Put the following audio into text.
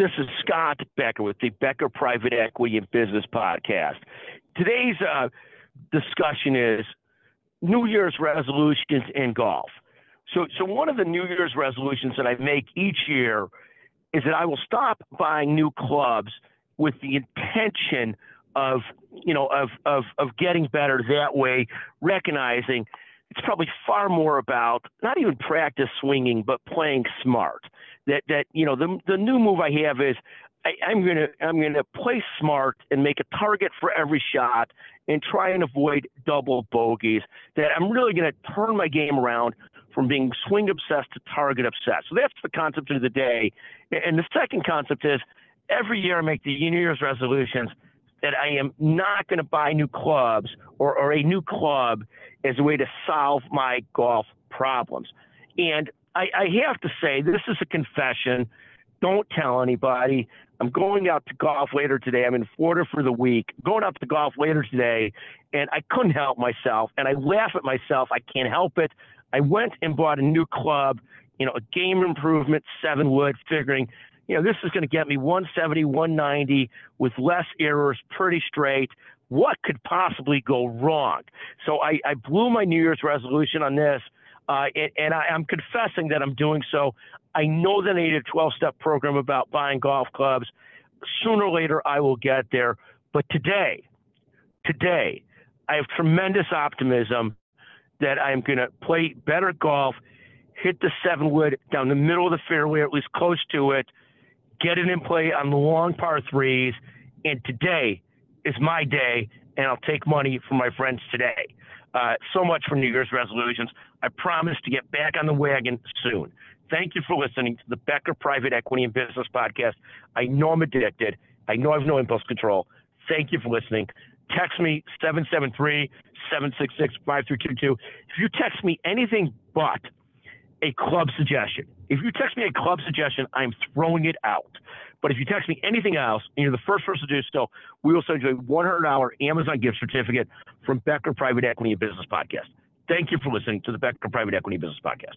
This is Scott Becker with the Becker Private Equity and Business Podcast. Today's uh, discussion is New Year's resolutions in golf. So, so one of the New Year's resolutions that I make each year is that I will stop buying new clubs with the intention of, you know, of, of, of getting better that way, recognizing it's probably far more about not even practice swinging, but playing smart. That that you know the the new move I have is I, am gonna I'm gonna play smart and make a target for every shot and try and avoid double bogeys. That I'm really gonna turn my game around from being swing obsessed to target obsessed. So that's the concept of the day. And the second concept is every year I make the New Year's resolutions that I am not going to buy new clubs or, or a new club as a way to solve my golf problems. And I, I have to say, this is a confession. Don't tell anybody. I'm going out to golf later today. I'm in Florida for the week. Going out to golf later today, and I couldn't help myself. And I laugh at myself. I can't help it. I went and bought a new club, you know, a game improvement seven wood, figuring you know, this is going to get me 170, 190 with less errors, pretty straight. What could possibly go wrong? So I, I blew my New Year's resolution on this, uh, and, and I, I'm confessing that I'm doing so. I know that I need a 12 step program about buying golf clubs. Sooner or later, I will get there. But today, today, I have tremendous optimism that I'm going to play better golf, hit the seven wood down the middle of the fairway, or at least close to it, get it in play on the long par threes. And today is my day, and I'll take money from my friends today. Uh, so much for New Year's resolutions. I promise to get back on the wagon soon. Thank you for listening to the Becker Private Equity and Business Podcast. I know I'm addicted. I know I have no impulse control. Thank you for listening. Text me 773 766 5322. If you text me anything but a club suggestion. If you text me a club suggestion, I'm throwing it out. But if you text me anything else, and you're the first person to do so, we will send you a $100 Amazon gift certificate from Becker Private Equity and Business Podcast. Thank you for listening to the Becker Private Equity Business Podcast.